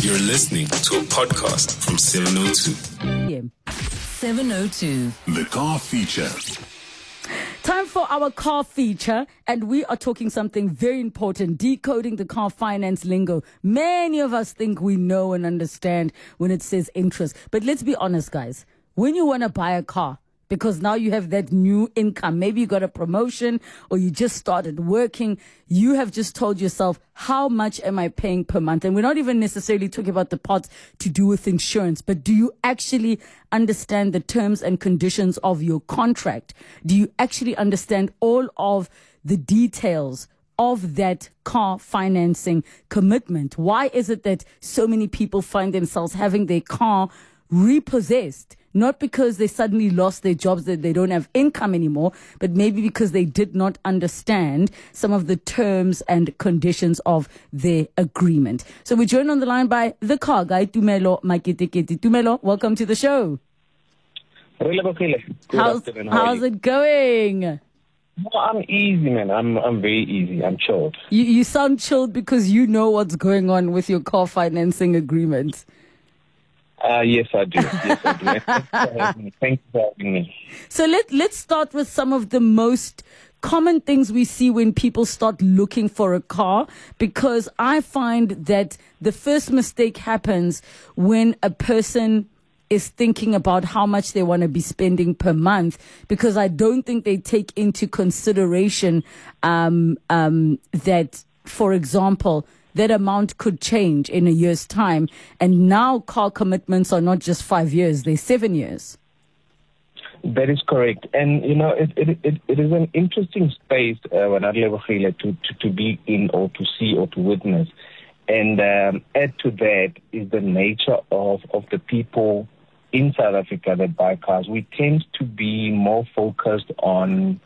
You're listening to a podcast from 702. Yeah. 702. The car feature. Time for our car feature, and we are talking something very important decoding the car finance lingo. Many of us think we know and understand when it says interest. But let's be honest, guys. When you want to buy a car, because now you have that new income. Maybe you got a promotion or you just started working. You have just told yourself, how much am I paying per month? And we're not even necessarily talking about the parts to do with insurance, but do you actually understand the terms and conditions of your contract? Do you actually understand all of the details? Of that car financing commitment. Why is it that so many people find themselves having their car repossessed? not because they suddenly lost their jobs that they don't have income anymore, but maybe because they did not understand some of the terms and conditions of their agreement. So we're joined on the line by the car guy, Tumelo Maketeketi. Tumelo, welcome to the show. How's, how's it going? I'm easy, man. I'm I'm very easy. I'm chilled. You you sound chilled because you know what's going on with your car financing agreement. Uh, yes, I do. Yes, I do. Thanks for having me. So let let's start with some of the most common things we see when people start looking for a car because I find that the first mistake happens when a person is thinking about how much they want to be spending per month because I don't think they take into consideration um, um, that, for example, that amount could change in a year's time. And now car commitments are not just five years, they're seven years. That is correct. And, you know, it, it, it, it is an interesting space, uh, to, to, to be in or to see or to witness. And um, add to that is the nature of, of the people in South Africa that buy cars. We tend to be more focused on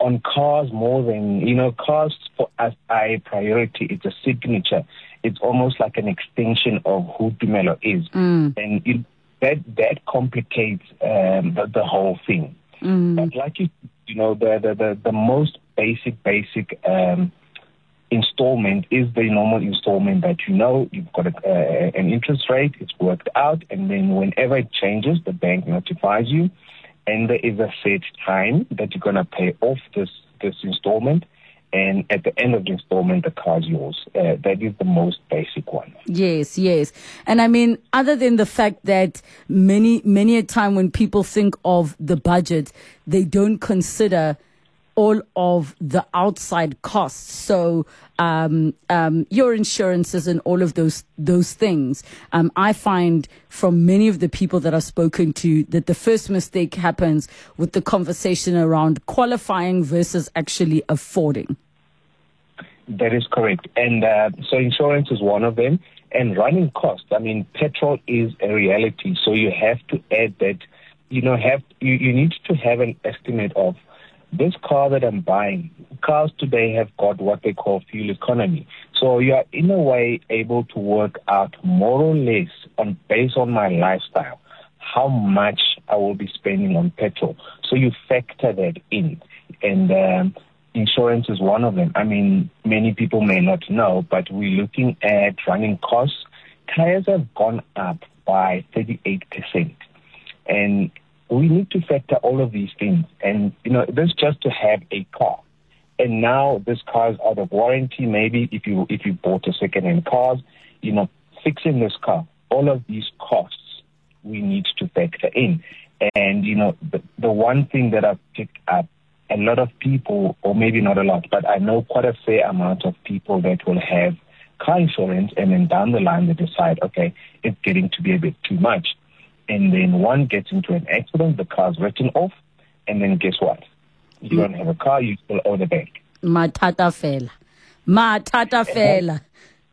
on cars more than, you know, cars for us are a priority. It's a signature. It's almost like an extension of who Tumelo is. Mm. And it, that, that complicates um, the, the whole thing. Mm. But like you, you know, the, the, the, the most basic, basic um, installment is the normal installment that you know you've got a, uh, an interest rate, it's worked out, and then whenever it changes, the bank notifies you and there is a set time that you're going to pay off this this installment. And at the end of the installment the car is yours. Uh, that is the most basic one. Yes yes. And i mean other than the fact that many many a time when people think of the budget they don't consider all of the outside costs. So um, um, your insurances and all of those those things. Um, I find from many of the people that I've spoken to that the first mistake happens with the conversation around qualifying versus actually affording. That is correct, and uh, so insurance is one of them. And running costs. I mean, petrol is a reality, so you have to add that. You know, have you, you need to have an estimate of this car that I'm buying, cars today have got what they call fuel economy. So you are in a way able to work out more or less on based on my lifestyle how much I will be spending on petrol. So you factor that in, and um, insurance is one of them. I mean, many people may not know, but we're looking at running costs. Tires have gone up by 38%, and we need to factor all of these things. And, you know, this just to have a car. And now this car is out of warranty. Maybe if you, if you bought a second-hand car, you know, fixing this car, all of these costs we need to factor in. And, you know, the, the one thing that I've picked up, a lot of people, or maybe not a lot, but I know quite a fair amount of people that will have car insurance and then down the line they decide, okay, it's getting to be a bit too much and then one gets into an accident, the car's written off, and then guess what? You mm. don't have a car, you still owe the bank. Matata fela. Matata fela.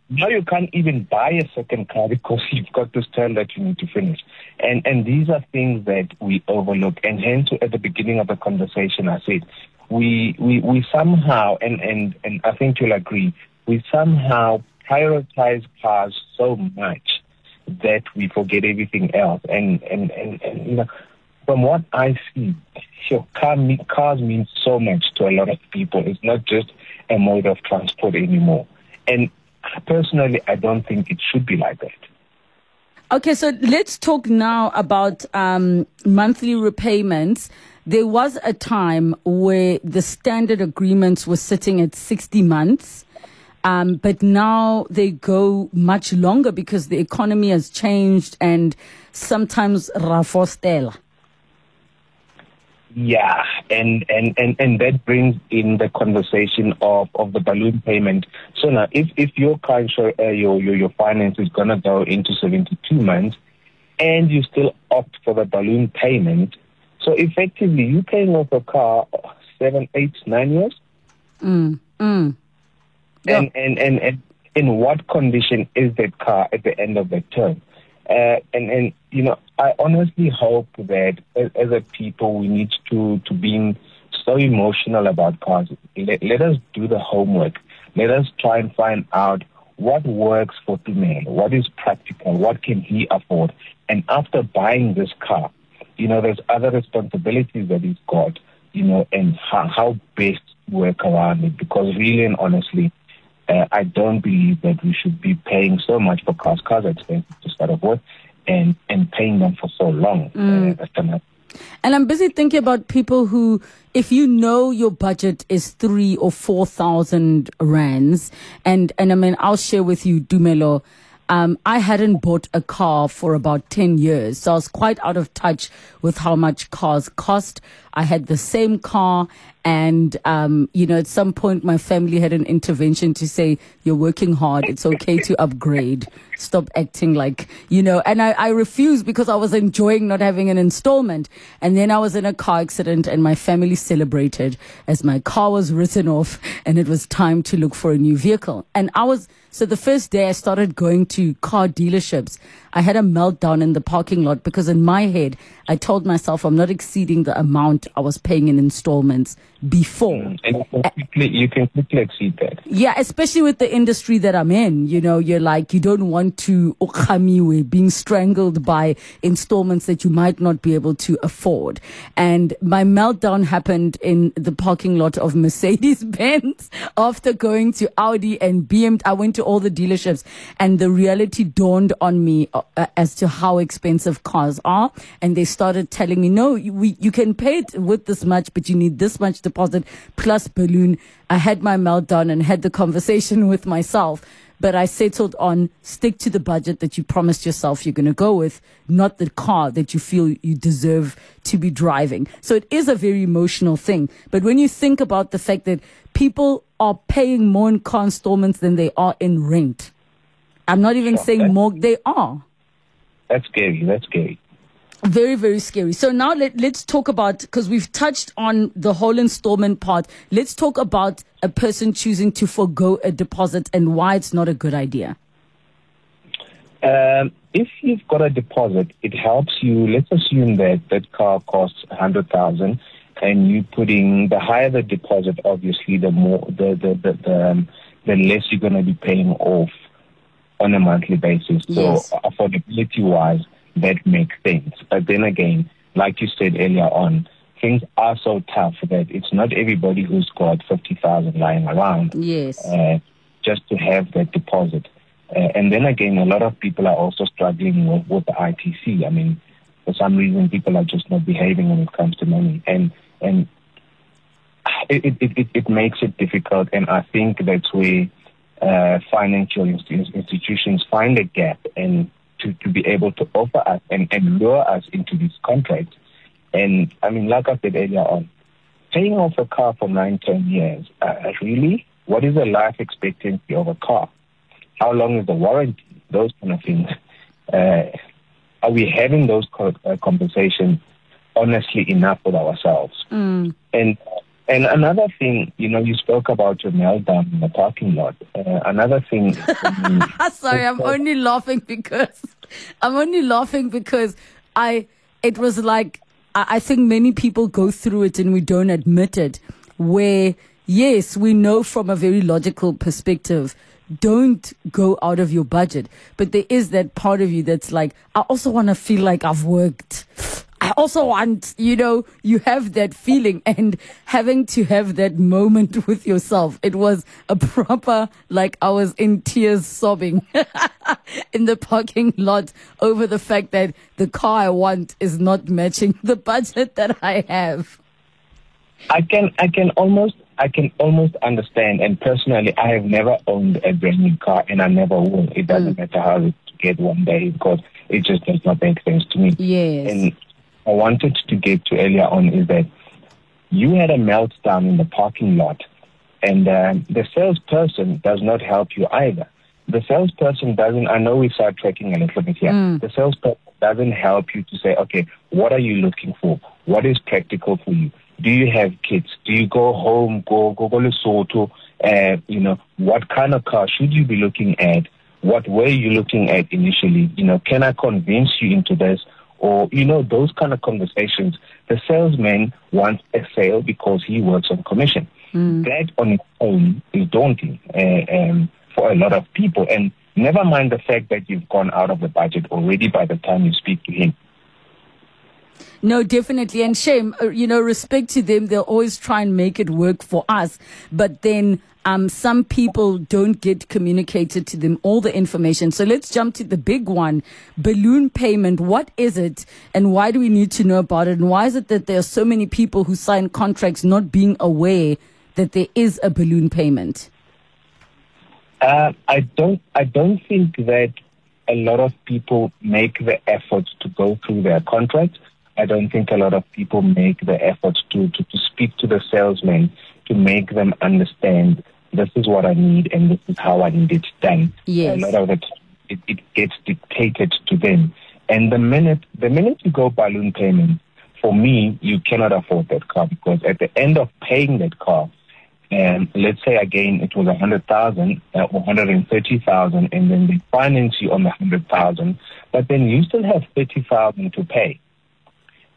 Now you can't even buy a second car because you've got this term that you need to finish. And and these are things that we overlook. And hence at the beginning of the conversation I said we we, we somehow and, and, and I think you'll agree, we somehow prioritize cars so much that we forget everything else. And, and, and, and you know, from what I see, sure, car, cars mean so much to a lot of people. It's not just a mode of transport anymore. And personally, I don't think it should be like that. Okay, so let's talk now about um, monthly repayments. There was a time where the standard agreements were sitting at 60 months, um, but now they go much longer because the economy has changed and sometimes rafostela. Yeah, and, and, and, and that brings in the conversation of, of the balloon payment. So now, if, if your car insur- uh, your, your, your finance is going to go into 72 months and you still opt for the balloon payment, so effectively you're paying off a car seven, eight, nine years? Mm, mm. And, and, and, and in what condition is that car at the end of the term? Uh, and, and, you know, I honestly hope that as, as, a people, we need to, to be so emotional about cars. Let, let us do the homework. Let us try and find out what works for Tumelo, what is practical, what can he afford. And after buying this car, you know, there's other responsibilities that he's got, you know, and how, how best work around it. Because really and honestly, uh, I don't believe that we should be paying so much for cars. Cars are expensive to start off with, and and paying them for so long. Mm. Uh, and I'm busy thinking about people who, if you know your budget is three or four thousand rands, and and I mean, I'll share with you, Tumelo. Um, I hadn't bought a car for about 10 years, so I was quite out of touch with how much cars cost. I had the same car and, um, you know, at some point my family had an intervention to say, you're working hard. It's okay to upgrade. Stop acting like, you know, and I, I refused because I was enjoying not having an installment. And then I was in a car accident and my family celebrated as my car was written off and it was time to look for a new vehicle. And I was, so the first day I started going to car dealerships, I had a meltdown in the parking lot because in my head, I told myself I'm not exceeding the amount I was paying in installments before. Mm, and you can quickly, you can quickly exceed that. Yeah, especially with the industry that I'm in. You know, you're like, you don't want to okamiwe, being strangled by installments that you might not be able to afford. And my meltdown happened in the parking lot of Mercedes Benz after going to Audi and BMW. I went to all the dealerships and the reality dawned on me uh, as to how expensive cars are. And they started telling me, no, you, we, you can pay it with this much, but you need this much deposit plus balloon. I had my meltdown and had the conversation with myself. But I settled on stick to the budget that you promised yourself you're going to go with, not the car that you feel you deserve to be driving. So it is a very emotional thing. But when you think about the fact that people are paying more in car installments than they are in rent, I'm not even saying more, they are. That's scary. That's scary. Very, very scary. So now let, let's talk about, because we've touched on the whole installment part. Let's talk about a person choosing to forego a deposit and why it's not a good idea. Um, if you've got a deposit, it helps you. Let's assume that that car costs a hundred thousand, and you putting the higher the deposit, obviously, the more the the the, the, um, the less you're going to be paying off on a monthly basis. So yes. affordability wise, that makes sense. But then again, like you said earlier on, things are so tough that it's not everybody who's got 50,000 lying around. Yes. Uh, just to have that deposit. Uh, and then again, a lot of people are also struggling with, with the ITC. I mean, for some reason, people are just not behaving when it comes to money. And, and it, it, it, it makes it difficult. And I think that's where uh, financial institutions find a gap and to, to be able to offer us and, and lure us into these contracts. And I mean, like I said earlier on, paying off a car for nine, ten years, uh, really, what is the life expectancy of a car? How long is the warranty? Those kind of things. Uh, are we having those co- uh, conversations honestly enough with ourselves? Mm. And and another thing, you know, you spoke about your meltdown in the parking lot. Uh, another thing. Sorry, I'm only laughing because I'm only laughing because I. It was like I, I think many people go through it and we don't admit it. Where yes, we know from a very logical perspective don't go out of your budget. But there is that part of you that's like, I also want to feel like I've worked. I also want, you know, you have that feeling and having to have that moment with yourself. It was a proper, like I was in tears sobbing in the parking lot over the fact that the car I want is not matching the budget that I have. I can, I can almost, I can almost understand. And personally, I have never owned a brand new car, and I never will. It doesn't mm. matter how it get one day because it just does not make sense to me. Yes. And I wanted to get to earlier on is that you had a meltdown in the parking lot, and um, the salesperson does not help you either. The salesperson doesn't. I know we start tracking a little bit here. Mm. The salesperson doesn't help you to say, okay, what are you looking for? What is practical for you? Do you have kids? Do you go home? Go go go Lesotho? Uh, you know, what kind of car should you be looking at? What were you looking at initially? You know, can I convince you into this? Or you know those kind of conversations. The salesman wants a sale because he works on commission. Mm. That on its own is daunting uh, um, for a lot of people, and never mind the fact that you've gone out of the budget already by the time you speak to him. No, definitely. And shame, uh, you know, respect to them. They'll always try and make it work for us. But then um, some people don't get communicated to them all the information. So let's jump to the big one balloon payment. What is it and why do we need to know about it? And why is it that there are so many people who sign contracts not being aware that there is a balloon payment? Uh, I don't. I don't think that a lot of people make the effort to go through their contracts. I don't think a lot of people make the effort to, to, to speak to the salesman to make them understand this is what I need and this is how I need it done. Yes. A lot of it, it, it gets dictated to them. And the minute the minute you go balloon payment, for me, you cannot afford that car because at the end of paying that car, and um, let's say again it was a hundred thousand uh, or hundred and thirty thousand, and then they finance you on the hundred thousand, but then you still have thirty thousand to pay,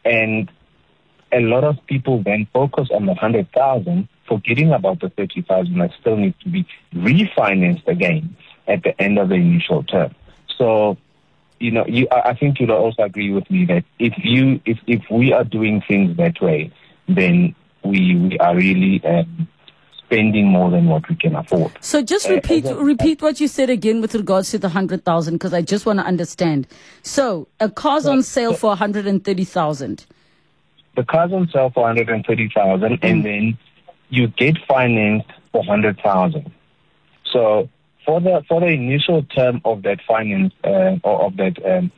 and a lot of people then focus on the hundred thousand forgetting about the 30,000 that still need to be refinanced again at the end of the initial term. So, you know, you, I think you'll also agree with me that if you, if, if we are doing things that way, then we, we are really um, spending more than what we can afford. So just uh, repeat, uh, repeat what you said again with regards to the 100,000 because I just want to understand. So a car's on sale for 130,000. The car's on sale for 130,000 mm. and then you get financed for hundred thousand. So for the for the initial term of that finance uh, or of that um,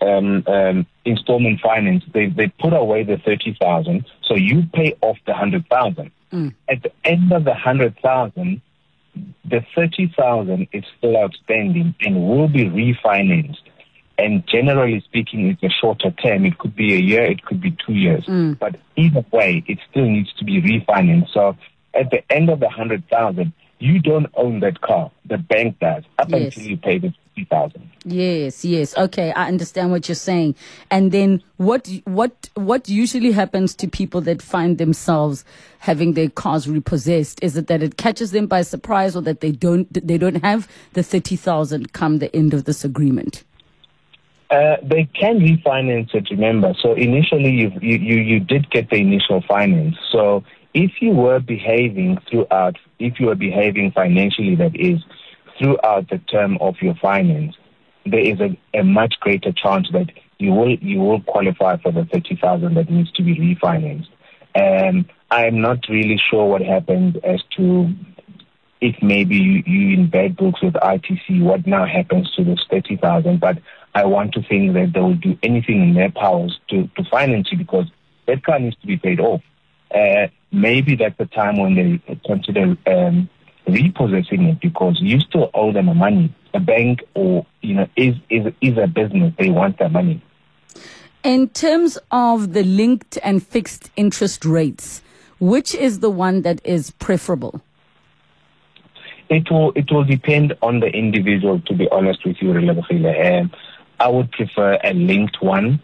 um, um, installment finance, they they put away the thirty thousand, so you pay off the hundred thousand. Mm. At the end of the hundred thousand, the thirty thousand is still outstanding and will be refinanced. And generally speaking, it's a shorter term. It could be a year, it could be two years. Mm. But either way, it still needs to be refinanced. So at the end of the hundred thousand, you don't own that car. The bank does up yes. until you pay the Yes, yes. Okay, I understand what you're saying. And then what what what usually happens to people that find themselves having their cars repossessed? Is it that it catches them by surprise or that they don't they don't have the thirty thousand come the end of this agreement? Uh, they can refinance it, remember. So initially, you, you, you did get the initial finance. So if you were behaving throughout, if you were behaving financially, that is, throughout the term of your finance, there is a, a much greater chance that you will you will qualify for the thirty thousand that needs to be refinanced. Um, I'm not really sure what happened as to if maybe you, you in bad books with ITC, what now happens to those thirty thousand, but I want to think that they will do anything in their powers to, to finance it because that car needs to be paid off. Uh, maybe that's the time when they consider um, repossessing it because you still owe them a money. A bank or you know is is is a business. They want their money. In terms of the linked and fixed interest rates, which is the one that is preferable? It will it will depend on the individual. To be honest with you, um, I would prefer a linked one.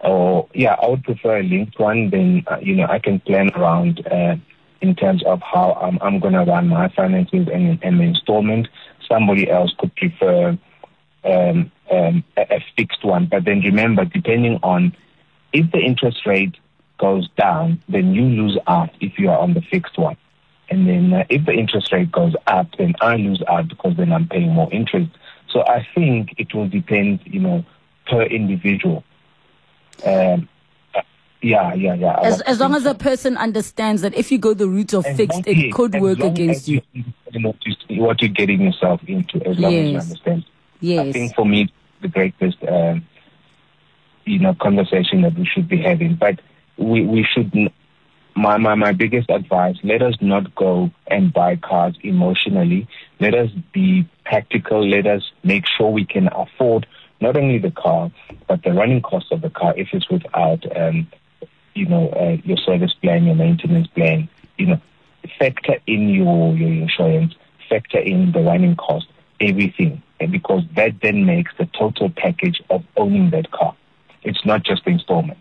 Or yeah, I would prefer a linked one. Then uh, you know I can plan around uh, in terms of how I'm, I'm going to run my finances and, and the installment. Somebody else could prefer um, um, a, a, fixed one. But then remember, depending on if the interest rate goes down, then you lose out if you are on the fixed one. And then uh, if the interest rate goes up, then I lose out because then I'm paying more interest. So I think it will depend, you know, per individual. Um, yeah, yeah, yeah. As, as long as a person understands that if you go the route of fixed, it could as work against you. you know what you're getting yourself into, as long as you understand. Yes. I think for me, the greatest, um, you know, conversation that we should be having. But we, we should, my, my, my biggest advice, let us not go and buy cars emotionally. Let us be practical. Let us make sure we can afford not only the car, but the running cost of the car if it's without, um, you know, uh, your service plan, your maintenance plan, you know, factor in your, your insurance, factor in the running cost, everything, and because that then makes the total package of owning that car. It's not just the installment.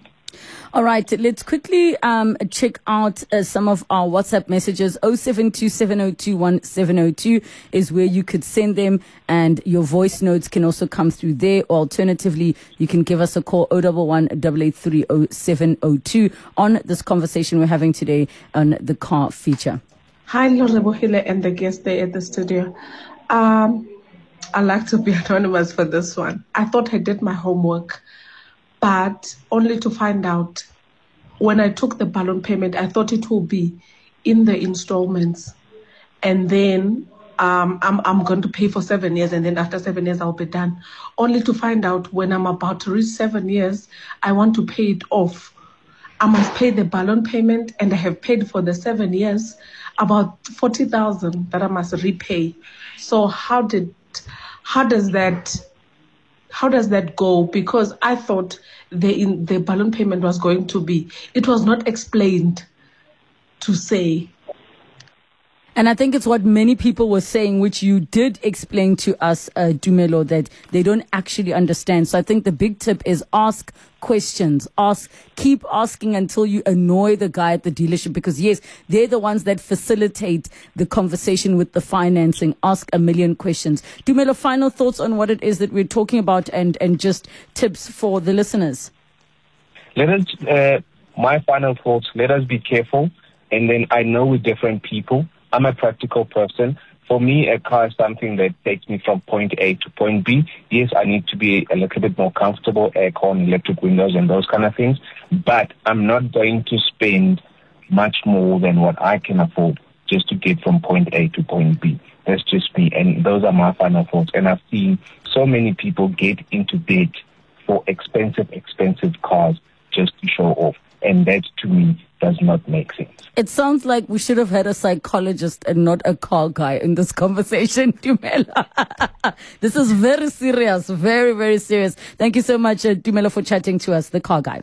All right, let's quickly um, check out uh, some of our WhatsApp messages. 0727021702 is where you could send them, and your voice notes can also come through there. Or alternatively, you can give us a call 011 8830702 on this conversation we're having today on the car feature. Hi, Relebohile and the guest there at the studio. Um, I like to be anonymous for this one. I thought I did my homework, but only to find out when I took the balloon payment, I thought it will be in the installments. And then um, I'm, I'm going to pay for seven years, and then after seven years, I'll be done. Only to find out when I'm about to reach seven years, I want to pay it off. I must pay the balloon payment, and I have paid for the seven years about forty thousand that I must repay. So how did how does that how does that go? Because I thought the in, the balloon payment was going to be. It was not explained to say And I think it's what many people were saying, which you did explain to us, uh, Tumelo, that they don't actually understand. So I think the big tip is ask questions. Ask, keep asking until you annoy the guy at the dealership because yes, they're the ones that facilitate the conversation with the financing. Ask a million questions. Tumelo, final thoughts on what it is that we're talking about and, and just tips for the listeners. Let us, uh, my final thoughts, let us be careful. And then I know with different people, I'm a practical person. For me, a car is something that takes me from point A to point B. Yes, I need to be a little bit more comfortable, aircon, electric windows, and those kind of things. But I'm not going to spend much more than what I can afford just to get from point A to point B. That's just me. And those are my final thoughts. And I've seen so many people get into debt for expensive, expensive cars just to show off. And that to me does not make sense. It sounds like we should have had a psychologist and not a car guy in this conversation, Dumela. this is very serious, very, very serious. Thank you so much, uh, Dumela, for chatting to us, the car guy.